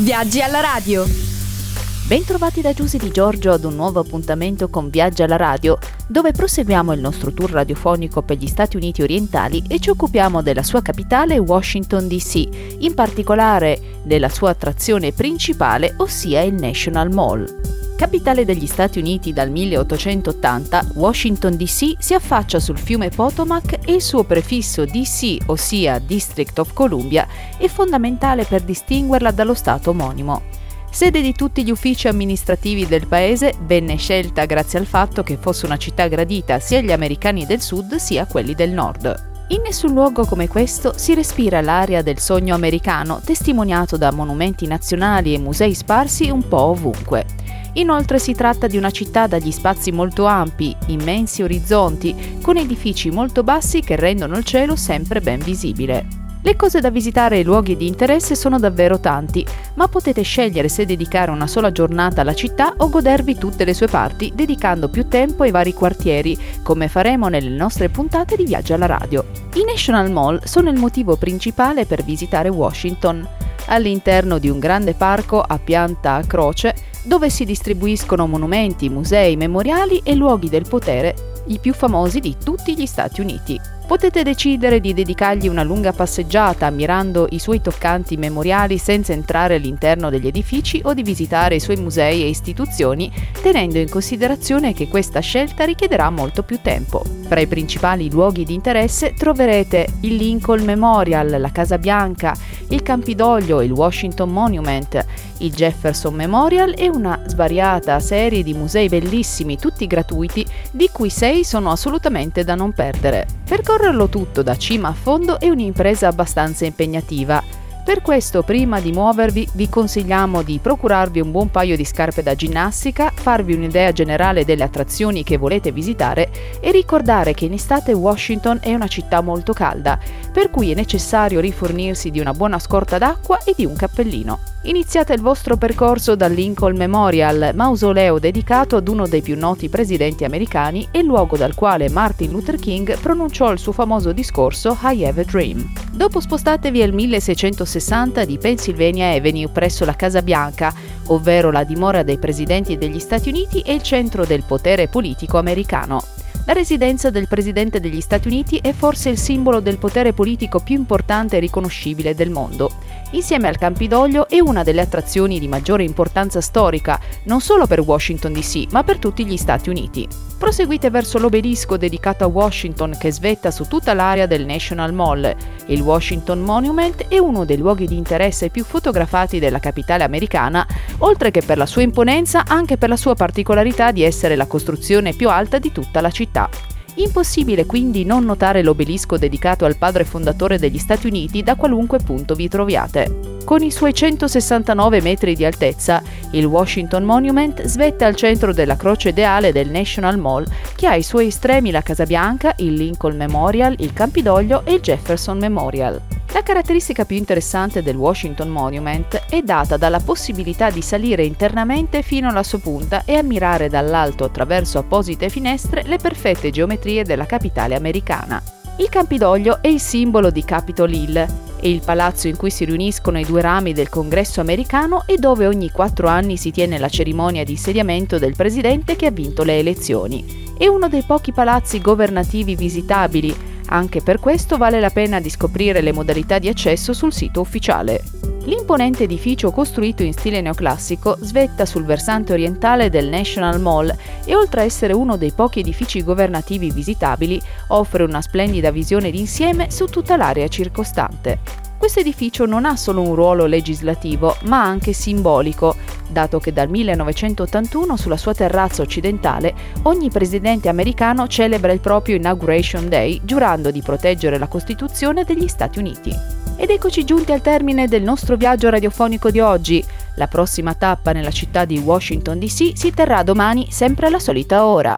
Viaggi alla radio. Bentrovati da Giusy di Giorgio ad un nuovo appuntamento con Viaggi alla radio, dove proseguiamo il nostro tour radiofonico per gli Stati Uniti orientali e ci occupiamo della sua capitale Washington DC, in particolare della sua attrazione principale, ossia il National Mall. Capitale degli Stati Uniti dal 1880, Washington DC si affaccia sul fiume Potomac e il suo prefisso DC, ossia District of Columbia, è fondamentale per distinguerla dallo Stato omonimo. Sede di tutti gli uffici amministrativi del paese, venne scelta grazie al fatto che fosse una città gradita sia agli americani del sud sia a quelli del nord. In nessun luogo come questo si respira l'aria del sogno americano, testimoniato da monumenti nazionali e musei sparsi un po' ovunque. Inoltre si tratta di una città dagli spazi molto ampi, immensi orizzonti, con edifici molto bassi che rendono il cielo sempre ben visibile. Le cose da visitare e i luoghi di interesse sono davvero tanti, ma potete scegliere se dedicare una sola giornata alla città o godervi tutte le sue parti, dedicando più tempo ai vari quartieri, come faremo nelle nostre puntate di Viaggio alla radio. I National Mall sono il motivo principale per visitare Washington. All'interno di un grande parco a pianta a croce, dove si distribuiscono monumenti, musei, memoriali e luoghi del potere, i più famosi di tutti gli Stati Uniti. Potete decidere di dedicargli una lunga passeggiata ammirando i suoi toccanti memoriali senza entrare all'interno degli edifici o di visitare i suoi musei e istituzioni, tenendo in considerazione che questa scelta richiederà molto più tempo. Tra i principali luoghi di interesse troverete il Lincoln Memorial, la Casa Bianca, il Campidoglio, il Washington Monument, il Jefferson Memorial e una svariata serie di musei bellissimi, tutti gratuiti, di cui sei sono assolutamente da non perdere. Percorrerlo tutto da cima a fondo è un'impresa abbastanza impegnativa per questo, prima di muovervi, vi consigliamo di procurarvi un buon paio di scarpe da ginnastica, farvi un'idea generale delle attrazioni che volete visitare e ricordare che in estate Washington è una città molto calda, per cui è necessario rifornirsi di una buona scorta d'acqua e di un cappellino. Iniziate il vostro percorso dal Lincoln Memorial, mausoleo dedicato ad uno dei più noti presidenti americani e luogo dal quale Martin Luther King pronunciò il suo famoso discorso I Have a Dream. Dopo spostatevi al 1660 di Pennsylvania Avenue presso la Casa Bianca, ovvero la dimora dei presidenti degli Stati Uniti e il centro del potere politico americano. La residenza del Presidente degli Stati Uniti è forse il simbolo del potere politico più importante e riconoscibile del mondo. Insieme al Campidoglio è una delle attrazioni di maggiore importanza storica, non solo per Washington DC, ma per tutti gli Stati Uniti. Proseguite verso l'obelisco dedicato a Washington che svetta su tutta l'area del National Mall. Il Washington Monument è uno dei luoghi di interesse più fotografati della capitale americana, oltre che per la sua imponenza anche per la sua particolarità di essere la costruzione più alta di tutta la città. Impossibile quindi non notare l'obelisco dedicato al padre fondatore degli Stati Uniti da qualunque punto vi troviate. Con i suoi 169 metri di altezza, il Washington Monument svetta al centro della croce ideale del National Mall, che ha ai suoi estremi la Casa Bianca, il Lincoln Memorial, il Campidoglio e il Jefferson Memorial. La caratteristica più interessante del Washington Monument è data dalla possibilità di salire internamente fino alla sua punta e ammirare dall'alto attraverso apposite finestre le perfette geometrie della capitale americana. Il Campidoglio è il simbolo di Capitol Hill, è il palazzo in cui si riuniscono i due rami del congresso americano e dove ogni quattro anni si tiene la cerimonia di insediamento del presidente che ha vinto le elezioni. È uno dei pochi palazzi governativi visitabili anche per questo vale la pena di scoprire le modalità di accesso sul sito ufficiale. L'imponente edificio costruito in stile neoclassico svetta sul versante orientale del National Mall e oltre a essere uno dei pochi edifici governativi visitabili, offre una splendida visione d'insieme su tutta l'area circostante. Questo edificio non ha solo un ruolo legislativo, ma anche simbolico, dato che dal 1981 sulla sua terrazza occidentale ogni presidente americano celebra il proprio Inauguration Day giurando di proteggere la Costituzione degli Stati Uniti. Ed eccoci giunti al termine del nostro viaggio radiofonico di oggi. La prossima tappa nella città di Washington DC si terrà domani sempre alla solita ora.